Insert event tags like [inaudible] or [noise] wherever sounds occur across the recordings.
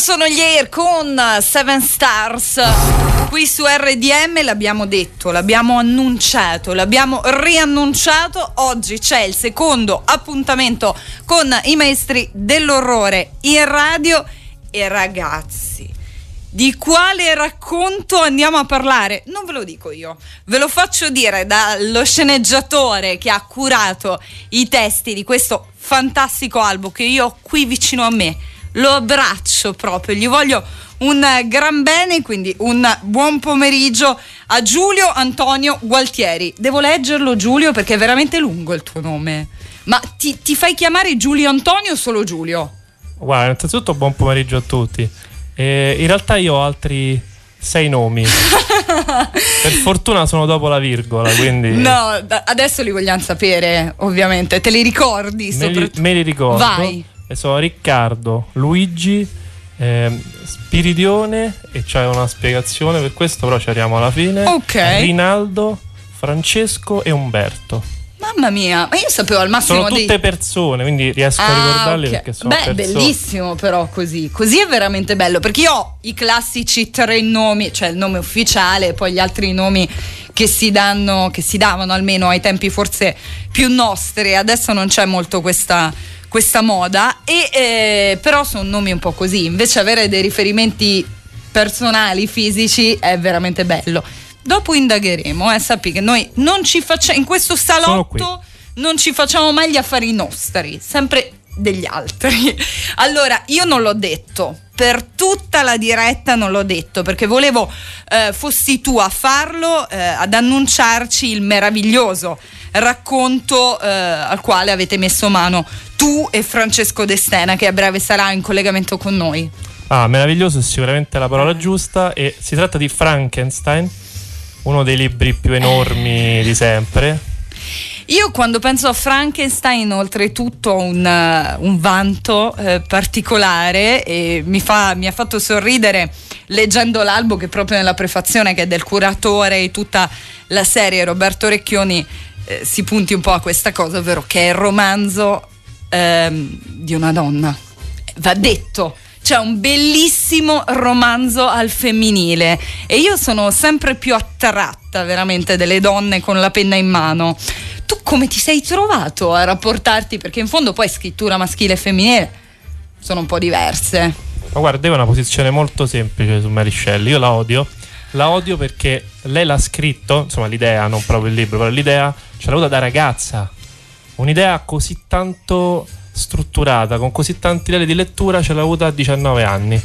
sono gli Air con Seven Stars. Qui su RDM l'abbiamo detto, l'abbiamo annunciato, l'abbiamo riannunciato. Oggi c'è il secondo appuntamento con i maestri dell'orrore in radio. E ragazzi, di quale racconto andiamo a parlare? Non ve lo dico io, ve lo faccio dire dallo sceneggiatore che ha curato i testi di questo fantastico album che io ho qui vicino a me lo abbraccio proprio, gli voglio un gran bene, quindi un buon pomeriggio a Giulio Antonio Gualtieri. Devo leggerlo Giulio perché è veramente lungo il tuo nome. Ma ti, ti fai chiamare Giulio Antonio o solo Giulio? Guarda, innanzitutto buon pomeriggio a tutti. Eh, in realtà io ho altri sei nomi. [laughs] per fortuna sono dopo la virgola, quindi... No, adesso li vogliamo sapere, ovviamente. Te li ricordi? Me li, me li ricordo. Vai e sono Riccardo, Luigi, eh, Spiridione e c'è una spiegazione per questo, però ci arriviamo alla fine. Ok. Rinaldo, Francesco e Umberto. Mamma mia, ma io sapevo al massimo Sono tutte dei... persone, quindi riesco ah, a ricordarli okay. perché sono Beh, persone. bellissimo però così. Così è veramente bello, perché io ho i classici tre nomi, cioè il nome ufficiale e poi gli altri nomi che si danno, che si davano almeno ai tempi forse più nostri. Adesso non c'è molto questa questa moda, e, eh, però sono nomi un po' così, invece avere dei riferimenti personali, fisici, è veramente bello. Dopo indagheremo, eh, sappi che noi non ci facciamo, in questo salotto non ci facciamo mai gli affari nostri, sempre degli altri. [laughs] Allora, io non l'ho detto, per tutta la diretta non l'ho detto, perché volevo eh, fossi tu a farlo, eh, ad annunciarci il meraviglioso racconto eh, al quale avete messo mano tu e Francesco Destena, che a breve sarà in collegamento con noi. Ah, meraviglioso è sicuramente la parola giusta e si tratta di Frankenstein, uno dei libri più enormi di sempre. Io quando penso a Frankenstein, oltretutto ho un, uh, un vanto eh, particolare e mi, fa, mi, ha fatto sorridere leggendo l'albo che proprio nella prefazione che è del curatore e tutta la serie Roberto Recchioni eh, si punti un po' a questa cosa, ovvero che è il romanzo ehm, di una donna. Va detto c'è un bellissimo romanzo al femminile e io sono sempre più attratta veramente delle donne con la penna in mano. Come ti sei trovato a rapportarti? Perché in fondo poi scrittura maschile e femminile sono un po' diverse. Ma guarda, ho una posizione molto semplice su Mary Shelley, io la odio. La odio perché lei l'ha scritto, insomma l'idea, non proprio il libro, però l'idea ce l'ha avuta da ragazza. Un'idea così tanto strutturata, con così tanti livelli di lettura, ce l'ha avuta a 19 anni.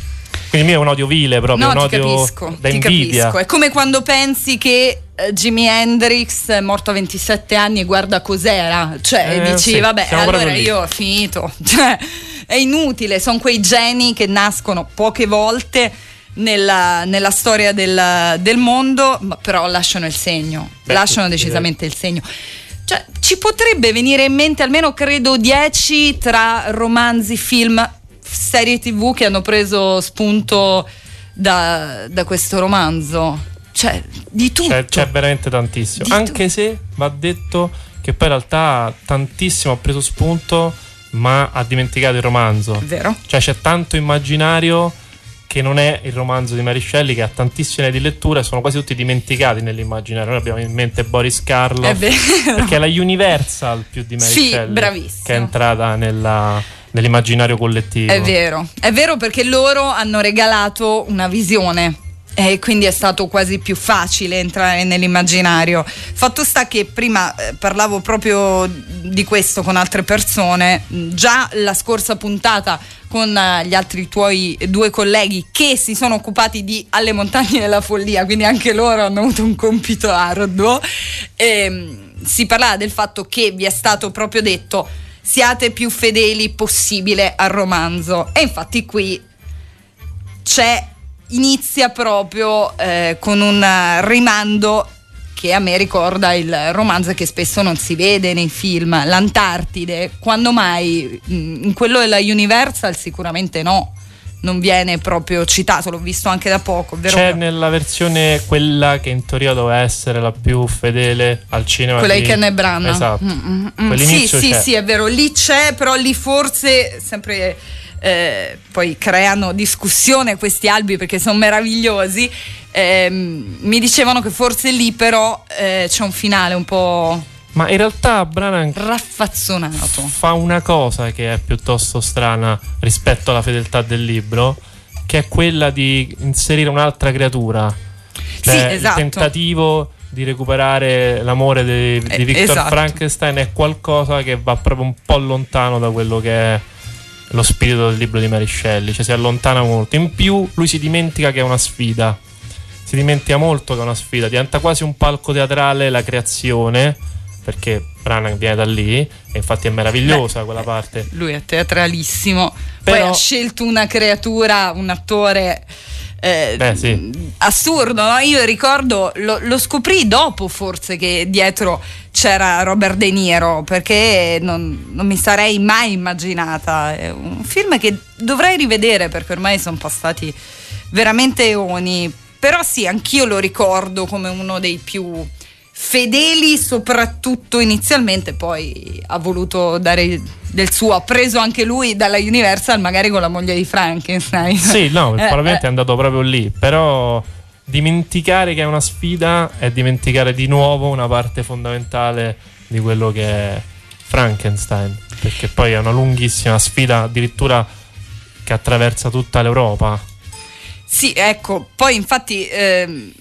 Quindi mio è un odio vile proprio, no, un odio capisco, da invidia. Capisco. È come quando pensi che uh, Jimi Hendrix morto a 27 anni e guarda cos'era. Cioè, eh, dici, sì, vabbè, allora io ho finito. [laughs] Cioè, è inutile, sono quei geni che nascono poche volte nella, nella storia del, del, mondo, però lasciano il segno, Beh, lasciano decisamente il segno. Cioè, ci potrebbe venire in mente almeno, credo, 10 tra romanzi, film, serie tv che hanno preso spunto da, da questo romanzo. Cioè, di tutto. C'è, c'è veramente tantissimo. Di Anche tu- se va detto che poi in realtà tantissimo ha preso spunto, ma ha dimenticato il romanzo. Vero. Cioè, c'è tanto immaginario che non è il romanzo di Mary Shelley che ha tantissime di lettura e sono quasi tutti dimenticati nell'immaginario. Noi abbiamo in mente Boris Karloff perché è la Universal più di Mary sì, che è entrata nella, nell'immaginario collettivo. È vero, è vero perché loro hanno regalato una visione e quindi è stato quasi più facile entrare nell'immaginario. Fatto sta che prima eh, parlavo proprio di questo con altre persone, già la scorsa puntata con eh, gli altri tuoi due colleghi che si sono occupati di Alle montagne della follia, quindi anche loro hanno avuto un compito arduo. E, ehm, si parlava del fatto che vi è stato proprio detto siate più fedeli possibile al romanzo e infatti qui c'è inizia proprio eh, con un rimando che a me ricorda il romanzo che spesso non si vede nei film, l'Antartide. Quando mai? Mm, in quello della Universal sicuramente no. Non viene proprio citato, l'ho visto anche da poco. Vero C'è nella versione quella che in teoria doveva essere la più fedele al cinema. Quella di Kenneth Branagh. Esatto. Mm, mm, mm. Sì, sì, c'è. sì, è vero, lì c'è, però lì forse sempre eh, poi creano discussione questi albi perché sono meravigliosi. Ehm, mi dicevano che forse lì però eh, c'è un finale un po' Ma in realtà Branagh raffazzonato. fa una cosa che è piuttosto strana rispetto alla fedeltà del libro, che è quella di inserire un'altra creatura. Sì, Cioè, esatto. Il tentativo di recuperare l'amore di, di Eh, Victor esatto. Frankenstein è qualcosa che va proprio un po' lontano da quello che è lo spirito del libro di Mary Shelley, cioè si allontana molto. In più lui si dimentica che è una sfida, si dimentica molto che è una sfida, diventa quasi un palco teatrale la creazione, perché Branagh viene da lì e infatti è meravigliosa quella parte. Lui è teatralissimo. Poi Però- ha scelto una creatura, un attore. eh, Beh, sì. Assurdo, no? Io ricordo, lo, lo scoprì dopo forse che dietro c'era Robert De Niro, perché non, non mi sarei mai immaginata. È un film che dovrei rivedere perché ormai sono passati veramente eoni. Però sì, anch'io lo ricordo come uno dei più fedeli, soprattutto inizialmente, poi ha voluto dare del suo, ha preso anche lui dalla Universal, magari con la moglie di Frankenstein. [laughs] Sì, no, Eh, probabilmente eh. è andato proprio lì, però dimenticare che è una sfida è dimenticare di nuovo una parte fondamentale di quello che è Frankenstein, perché poi è una lunghissima sfida addirittura che attraversa tutta l'Europa. Sì, ecco, poi infatti ehm,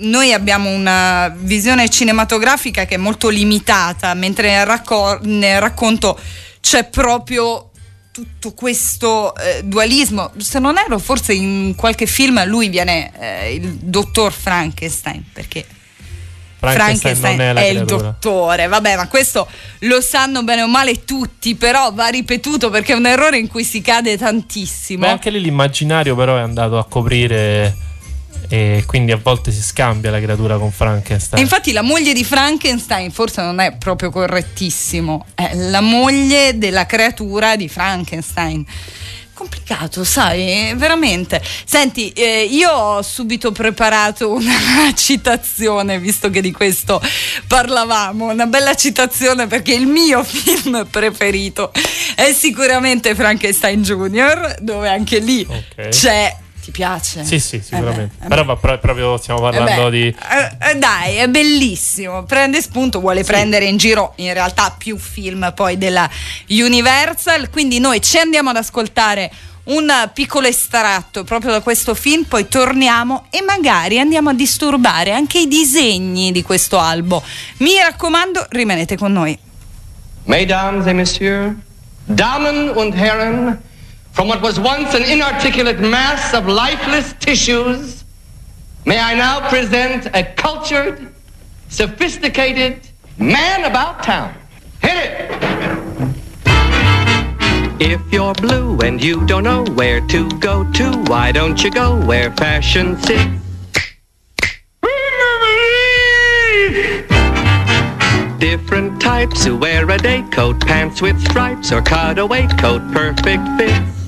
noi abbiamo una visione cinematografica che è molto limitata, mentre nel, racco- nel racconto c'è proprio tutto questo eh, dualismo. Se non erro, forse in qualche film lui viene eh, il dottor Frankenstein, perché Frankenstein, non è la il dottore, vabbè, ma questo lo sanno bene o male tutti, però va ripetuto perché è un errore in cui si cade tantissimo. Beh, anche lì l'immaginario però è andato a coprire e quindi a volte si scambia la creatura con E Frankenstein. infatti la moglie di Frankenstein forse non è proprio correttissimo, è la moglie della creatura di Frankenstein. Complicato, sai, veramente. Senti, eh, io ho subito preparato una [laughs] citazione, visto che di questo parlavamo, una bella citazione perché il mio [laughs] film preferito è sicuramente Frankenstein Junior, dove anche lì Ok. c'è... Ti piace? Sì, sì, sicuramente. Eh beh, eh Però pro- proprio stiamo eh parlando beh, di eh, eh, dai, è bellissimo. Prende spunto, vuole prendere in giro in realtà più film poi della Universal. Quindi noi ci andiamo ad ascoltare un piccolo estratto proprio da questo film, poi torniamo e magari andiamo a disturbare anche i disegni di questo albo. Mi raccomando, rimanete con noi. Mesdames et messieurs, Damen und Herren, from what was once an inarticulate mass of lifeless tissues, may I now present a cultured, sophisticated man about town. Hit it! If you're blue and you don't know where to go to, why don't you go where fashion sits? Different types who wear a day coat, pants with stripes, or cutaway coat, perfect fits.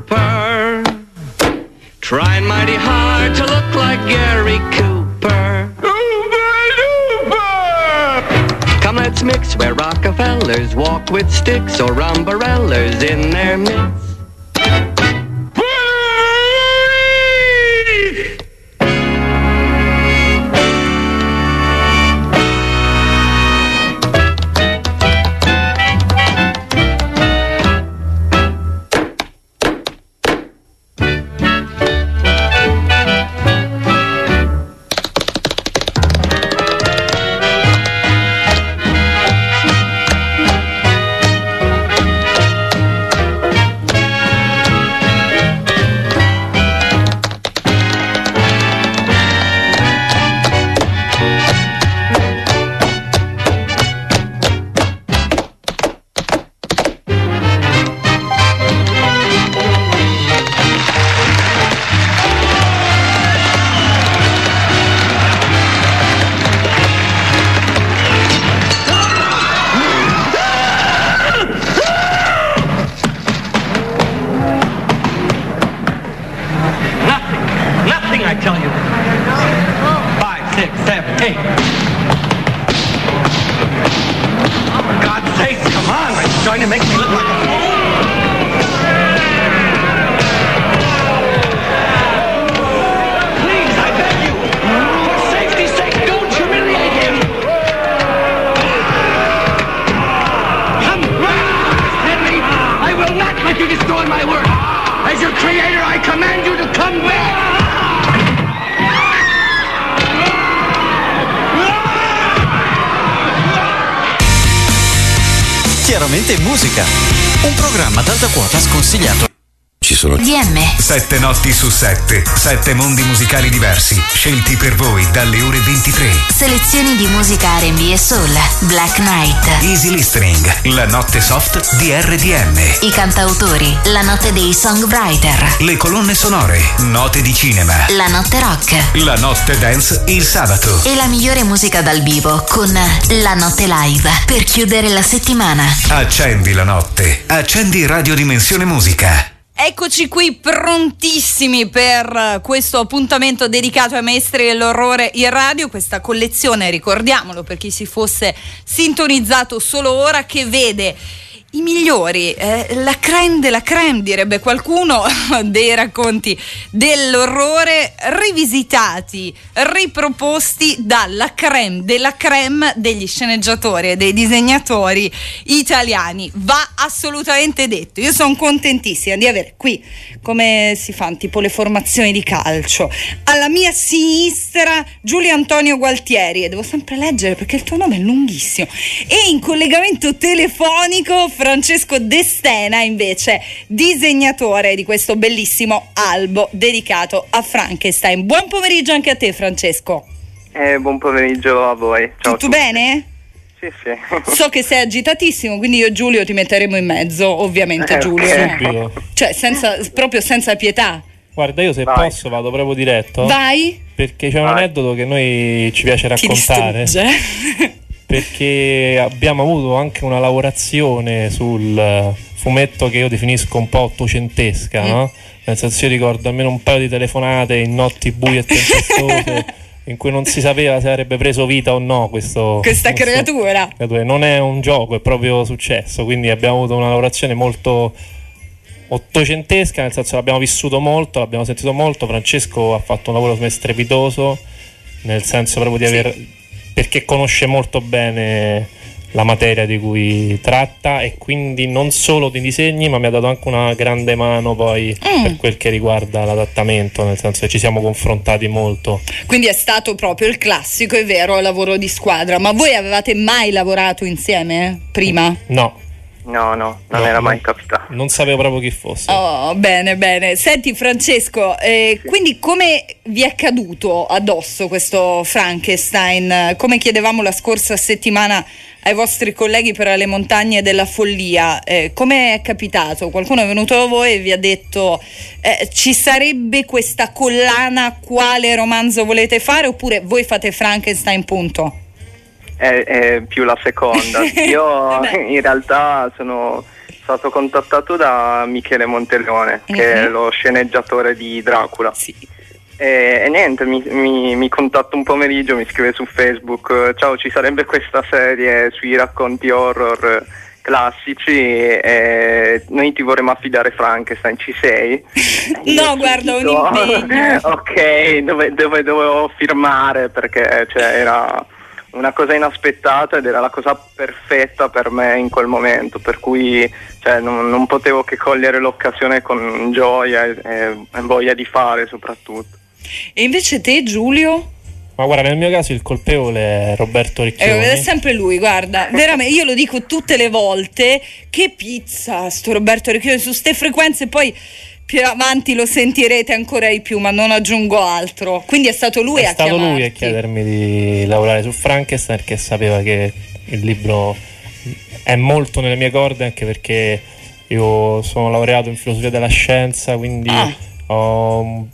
Trooper. Trying mighty hard to look like Gary Cooper. Cooper. Come let's mix where Rockefellers walk with sticks or umbrellas in their midst. Chiaramente musica. Un programma ad alta quota sconsigliato. Sono DM. Sette notti su sette, sette mondi musicali diversi, scelti per voi dalle ore 23. Selezioni di musica R&B e soul. Black Knight. Easy Listening, la notte soft di RDM. I cantautori. La notte dei songwriter. Le colonne sonore, note di cinema. La notte rock. La notte dance il sabato. E la migliore musica dal vivo con La notte live. Per chiudere la settimana. Accendi la notte, accendi Radio Dimensione Musica. Eccoci qui prontissimi per questo appuntamento dedicato ai maestri dell'orrore in radio, questa collezione, ricordiamolo per chi si fosse sintonizzato solo ora, che vede i migliori, eh, la creme della creme direbbe qualcuno, [laughs] dei racconti dell'orrore rivisitati, riproposti dalla creme della creme degli sceneggiatori e dei disegnatori italiani. Va assolutamente detto. Io sono contentissima di avere qui, come si fanno tipo le formazioni di calcio, alla mia sinistra Giulio Antonio Gualtieri, e devo sempre leggere perché il tuo nome è lunghissimo, e in collegamento telefonico Francesco Destena, invece disegnatore di questo bellissimo albo dedicato a Frankenstein. Buon pomeriggio anche a te Francesco. Eh, buon pomeriggio a voi. Ciao. a Tutto tutti. bene? Sì, sì. [laughs] So che sei agitatissimo, quindi io e Giulio ti metteremo in mezzo, ovviamente Eh, Giulio. Subito. Cioè, senza, proprio senza pietà. Guarda, io se Vai. posso vado proprio diretto. Vai, Perché c'è un Vai. aneddoto che noi ci piace ti raccontare. distrugge. [laughs] perché abbiamo avuto anche una lavorazione sul eh, fumetto che io definisco un po' ottocentesca, Mm. no? Nel senso io ricordo almeno un paio di telefonate in notti buie e tempestose [laughs] in cui non si sapeva se avrebbe preso vita o no questo, Questa creatura. creatura. Non è un gioco, è proprio successo, quindi abbiamo avuto una lavorazione molto ottocentesca, nel senso l'abbiamo vissuto molto, l'abbiamo sentito molto, Francesco ha fatto un lavoro strepitoso, nel senso proprio di Sì. Perché conosce molto bene la materia di cui tratta e quindi non solo di disegni ma mi ha dato anche una grande mano poi Mm. per quel che riguarda l'adattamento nel senso che ci siamo confrontati molto Quindi è stato proprio il classico, è vero, lavoro di squadra. Ma voi avevate mai lavorato insieme prima? no No, no, non No, era mai capitato. non sapevo proprio chi fosse Oh, bene, bene. Senti Francesco, eh, quindi come vi è caduto addosso questo Frankenstein? Come chiedevamo la scorsa settimana ai vostri colleghi per le montagne della follia, eh, come è capitato? Qualcuno è venuto da voi e vi ha detto eh, ci sarebbe questa collana, quale romanzo volete fare oppure voi fate Frankenstein punto? È, è più la seconda. [laughs] Io in realtà sono stato contattato da Michele Monteleone, che è Mhm. lo sceneggiatore di Dracula. Sì. E, e niente, mi, mi, mi contatta un pomeriggio, mi scrive su Facebook, ciao ci sarebbe questa serie sui racconti horror classici e noi ti vorremmo affidare Frankenstein, ci sei? [laughs] No, guarda, un impegno. [laughs] ok, dove, dove dovevo firmare perché cioè, era una cosa inaspettata ed era la cosa perfetta per me in quel momento, per cui cioè, non, non potevo che cogliere l'occasione con gioia e, e voglia di fare soprattutto. E invece te Giulio? ma guarda nel mio caso il colpevole è Roberto Eh, Ricchioni è sempre lui, guarda, veramente, io lo dico tutte le volte, che pizza sto Roberto Ricchioni su ste frequenze, poi più avanti lo sentirete ancora di più, ma non aggiungo altro. Quindi è stato lui è a stato lui a chiedermi di lavorare su Frankenstein perché sapeva che il libro è molto nelle mie corde anche perché io sono laureato in filosofia della scienza quindi Ah. ho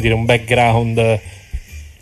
dire, un background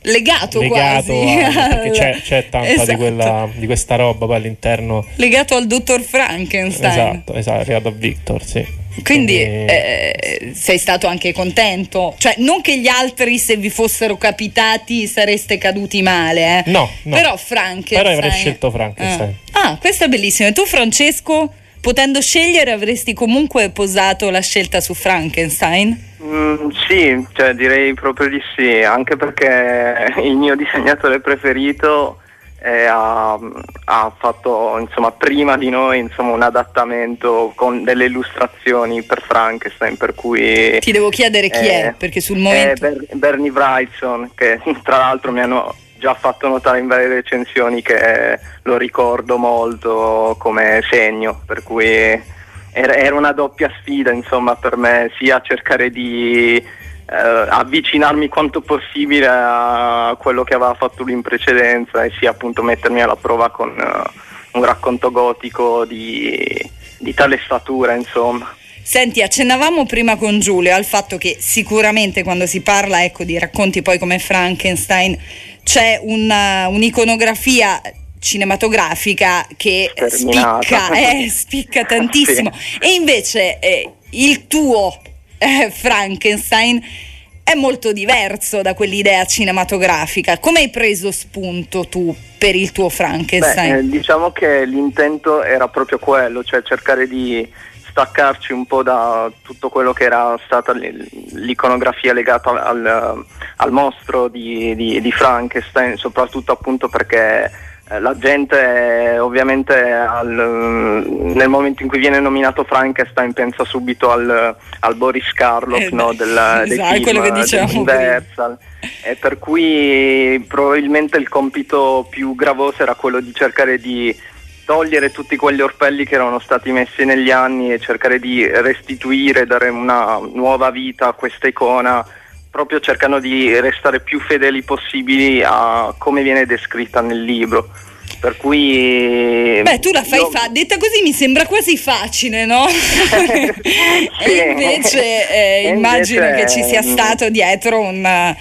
Legato, legato quasi. a- perché c'è, [laughs] c'è tanta Esatto. di, quella, di questa roba poi all'interno Legato al dottor Frankenstein. esatto, esatto, arrivato a Victor sì. Quindi eh, sei stato anche contento? Cioè, non che gli altri, se vi fossero capitati, sareste caduti male, eh? No, no. Però Frankenstein. Però avrei scelto Frankenstein. Ah, Ah, questo è bellissimo. E tu, Francesco, potendo scegliere, avresti comunque posato la scelta su Frankenstein? Mm, sì, cioè direi proprio di sì, anche perché il mio disegnatore preferito ha, ha fatto insomma prima di noi insomma, un adattamento con delle illustrazioni per Frankenstein, per cui Ti devo chiedere chi Eh, è, perché sul è momento. Ber- Bernie Wrightson, che [laughs] tra l'altro mi hanno già fatto notare in varie recensioni che lo ricordo molto come segno, per cui era, era una doppia sfida insomma per me, sia cercare di eh, avvicinarmi quanto possibile a quello che aveva fatto lui in precedenza e sia appunto mettermi alla prova con eh, un racconto gotico di, di tale statura insomma. Senti, accennavamo prima con Giulio al fatto che sicuramente quando si parla ecco, di racconti poi come Frankenstein c'è una- un'iconografia cinematografica che spicca, eh, spicca [laughs] tantissimo. E invece eh, il tuo eh, Frankenstein è molto diverso da quell'idea cinematografica. Come hai preso spunto tu per il tuo Frankenstein? Beh, eh, diciamo che l'intento era proprio quello, cioè cercare di staccarci un po' da tutto quello che era stata l'iconografia legata al, al mostro di, di- di Frankenstein, soprattutto appunto perché la gente eh, ovviamente al- nel momento in cui viene nominato Frankenstein pensa subito al, al Boris Karloff Eh, no, del, [laughs] dei esatto, film, quello che. E per cui probabilmente il compito più gravoso era quello di cercare di togliere tutti quegli orpelli che erano stati messi negli anni e cercare di restituire, dare una nuova vita a questa icona, proprio cercando di restare più fedeli possibili a come viene descritta nel libro. Per cui... Beh, tu la fai io- fa- detta così mi sembra quasi facile, no? [laughs] Sì. e invece eh, E immagino invece, che ci sia mm, stato dietro un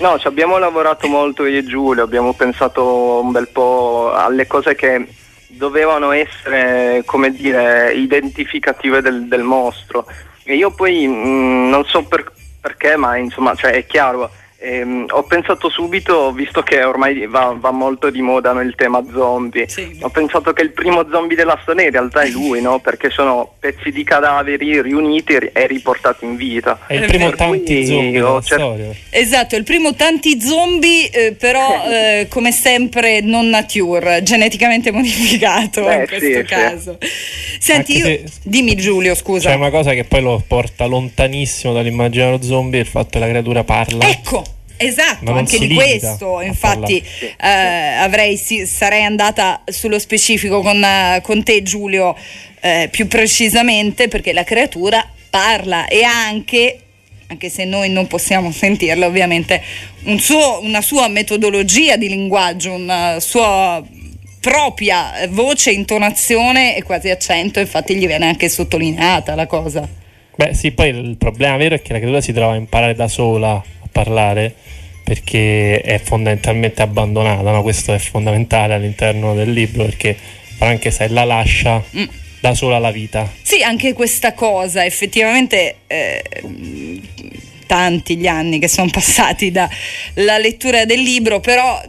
No, ci abbiamo lavorato molto io e Giulio, abbiamo pensato un bel po' alle cose che dovevano essere, come dire, identificative del, del mostro. E io poi mh, non so per- perché, ma insomma, cioè, è chiaro. Ehm, ho pensato subito, visto che ormai va, va molto di moda no, il tema zombie, Sì. ho pensato che il primo zombie della storia in realtà è lui, no? perché sono pezzi di cadaveri riuniti e ri- riportati in vita. È il primo Per cui tanti zombie della cer- storia. Esatto, il primo tanti zombie, eh, però [laughs] eh, come sempre non nature, geneticamente modificato Beh, in questo sì, sì. caso. Senti, Anche io, se- dimmi Giulio, scusa. C'è una cosa che poi lo porta lontanissimo dall'immaginario zombie, il fatto che la creatura parla. Ecco, esatto, non anche di questo, infatti eh, avrei, sì, sarei andata sullo specifico con, eh, con te Giulio eh, più precisamente perché la creatura parla e anche, anche se noi non possiamo sentirla ovviamente, un suo- una sua metodologia di linguaggio, una sua propria voce, intonazione e quasi accento, infatti gli viene anche sottolineata la cosa. Beh, sì, poi il problema vero è che la creatura si trova a imparare da sola parlare perché è fondamentalmente abbandonata, no? questo è fondamentale all'interno del libro perché Frankenstein la lascia Mm. da sola la vita. Sì, anche questa cosa, effettivamente eh, tanti gli anni che sono passati dalla lettura del libro, però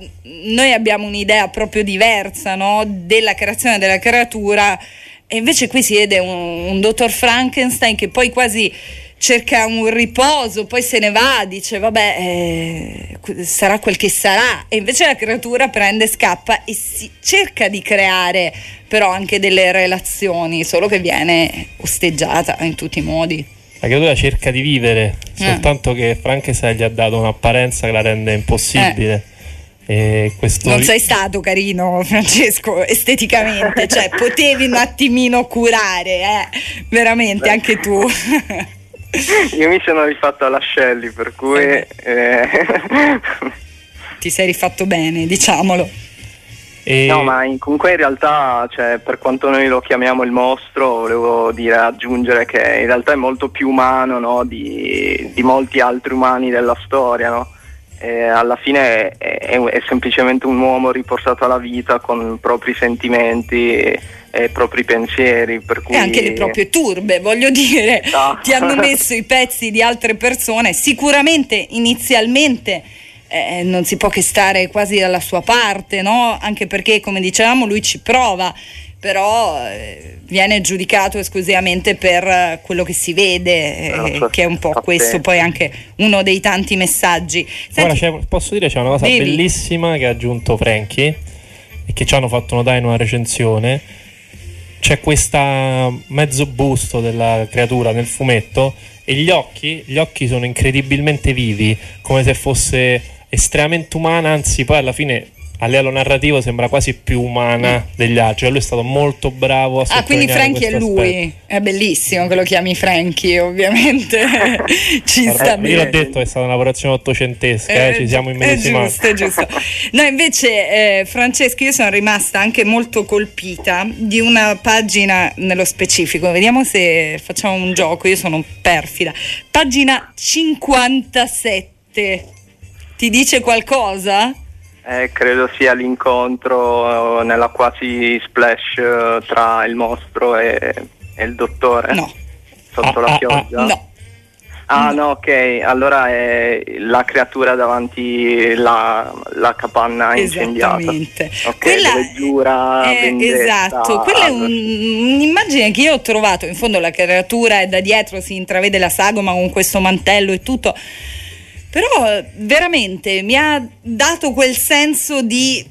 noi abbiamo un'idea proprio diversa no? della creazione della creatura e invece qui si vede un, un dottor Frankenstein che poi quasi cerca un riposo, poi se ne va, dice vabbè eh, sarà quel che sarà e invece la creatura prende, scappa e si cerca di creare però anche delle relazioni, solo che viene osteggiata in tutti i modi. La creatura cerca di vivere, Eh. soltanto che Frankenstein gli ha dato un'apparenza che la rende impossibile. E questo Non sei stato carino, [laughs] Francesco, esteticamente, cioè potevi un attimino curare, eh? veramente, anche tu. [laughs] Io mi sono rifatto alla Shelley, per cui... Eh eh, Ti sei rifatto bene, diciamolo. e- No, ma in- comunque in realtà, cioè, per quanto noi lo chiamiamo il mostro, volevo dire, aggiungere che in realtà è molto più umano no, di, di molti altri umani della storia, no? E alla fine è, è- è semplicemente un uomo riportato alla vita con propri sentimenti e i propri pensieri. Per cui... E anche le proprie turbe, voglio dire, No. [laughs] ti hanno messo i pezzi di altre persone, sicuramente inizialmente eh, non si può che stare quasi dalla sua parte, no? Anche perché, come dicevamo, lui ci prova, però eh, viene giudicato esclusivamente per eh, quello che si vede, eh, sua che è un po' questo poi anche uno dei tanti messaggi. Senti, c'è- posso dire c'è una cosa Devi. bellissima che ha aggiunto Frankie e che ci hanno fatto notare in una recensione. C'è questa mezzo busto della creatura nel fumetto e gli occhi, gli occhi sono incredibilmente vivi, come se fosse estremamente umana, anzi poi alla fine a livello narrativo sembra quasi più umana degli altri. Cioè lui è stato molto bravo a Ah, quindi Frankie è lui. aspetto. È bellissimo che lo chiami Frankie, ovviamente. [laughs] Ci Eh, sta io bene. l'ho detto, è stata una lavorazione ottocentesca, eh, ci siamo immedesimati. giusto, giusto. No, invece, eh, Francesco, io sono rimasta anche molto colpita di una pagina nello specifico. Vediamo se facciamo un gioco. Io sono perfida. Pagina 57. Ti dice qualcosa? Eh, credo sia l'incontro eh, nella quasi splash eh, tra il mostro e, e il dottore No, sotto Ah, la ah, pioggia. no. Ah no, ok, allora è la creatura davanti la, la capanna incendiata. Esattamente. Ok, dove giura è- vendetta esatto, quella è un- un'immagine che io ho trovato. In fondo la creatura è da dietro, si intravede la sagoma con questo mantello e tutto. Però veramente mi ha dato quel senso di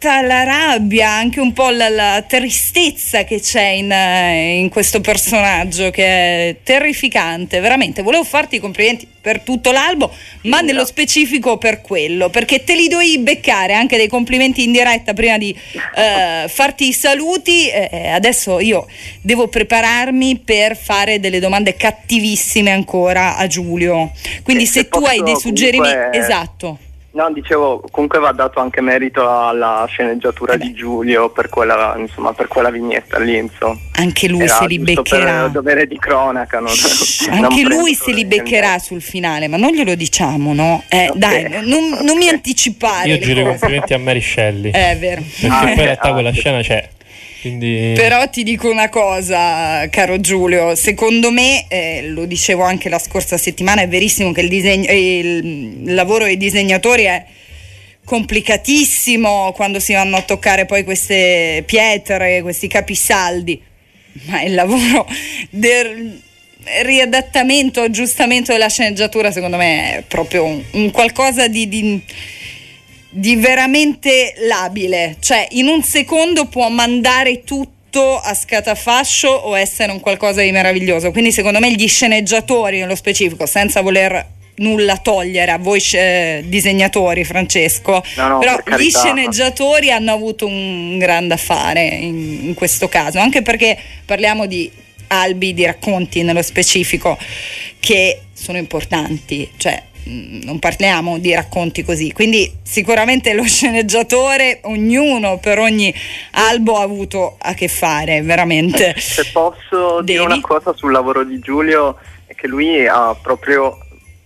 tutta la rabbia, anche un po' la, la tristezza che c'è in, eh, in questo personaggio che è terrificante, veramente. Volevo farti i complimenti per tutto l'albo, ma nello specifico per quello, perché te li dovevi beccare anche dei complimenti in diretta prima di eh, [laughs] farti i saluti. Eh, adesso io devo prepararmi per fare delle domande cattivissime ancora a Giulio. Quindi Eh, se se tu hai dei suggerimenti, esatto. No, dicevo, comunque va dato anche merito alla sceneggiatura Eh di Giulio per quella, insomma, per quella vignetta lì, insomma. Anche lui Era se li beccherà. Per dovere di cronaca, non, [laughs] non Anche lui se li beccherà sul finale, ma non glielo diciamo, no? Eh, Ok. Dai, non, non mi anticipare. Io giro i complimenti a Mary Shelley. Eh, È vero. Perché Ah, poi in eh, realtà ah, quella sì. scena c'è. Quindi Però ti dico una cosa, caro Giulio, secondo me, eh, lo dicevo anche la scorsa settimana, è verissimo che il, disegno- il lavoro dei disegnatori è complicatissimo quando si vanno a toccare poi queste pietre, questi capisaldi, ma il lavoro del riadattamento, aggiustamento della sceneggiatura secondo me è proprio un, un qualcosa di- di di veramente labile, cioè in un secondo può mandare tutto a scatafascio o essere un qualcosa di meraviglioso. Quindi secondo me gli sceneggiatori nello specifico, senza voler nulla togliere a voi eh, disegnatori Francesco, No, no, però per gli sceneggiatori hanno avuto un grande affare in, in questo caso, anche perché parliamo di albi, di racconti nello specifico che sono importanti, cioè non parliamo di racconti così, quindi sicuramente lo [laughs] sceneggiatore, ognuno per ogni albo ha avuto a che fare, veramente. Se posso dire Devi? una cosa sul lavoro di Giulio, è che lui ha proprio,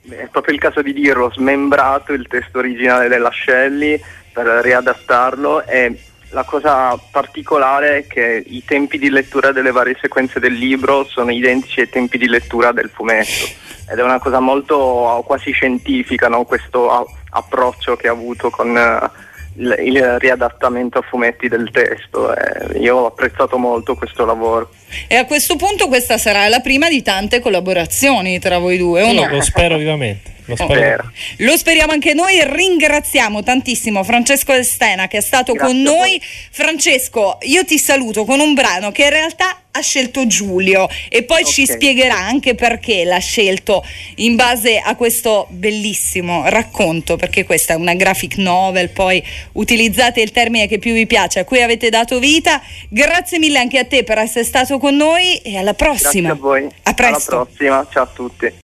è proprio il caso di dirlo, smembrato il testo originale della Shelley per riadattarlo e la cosa particolare è che i tempi di lettura delle varie sequenze del libro sono identici ai tempi di lettura del fumetto ed è una cosa molto quasi scientifica no? questo a- approccio che ha avuto con eh, il, il riadattamento a fumetti del testo. eh, io ho apprezzato molto questo lavoro. E a questo punto questa sarà la prima di tante collaborazioni tra voi due, o Io no? lo spero vivamente. Lo. Spero. Lo speriamo anche noi e ringraziamo tantissimo Francesco Estena che è stato Grazie con noi. Francesco, io ti saluto con un brano che in realtà ha scelto Giulio e poi ci Ok. spiegherà anche perché l'ha scelto in base a questo bellissimo racconto, perché questa è una graphic novel, poi utilizzate il termine che più vi piace, a cui avete dato vita. Grazie mille anche a te per essere stato con noi e alla prossima. Grazie a voi. A presto. Alla prossima, ciao a tutti.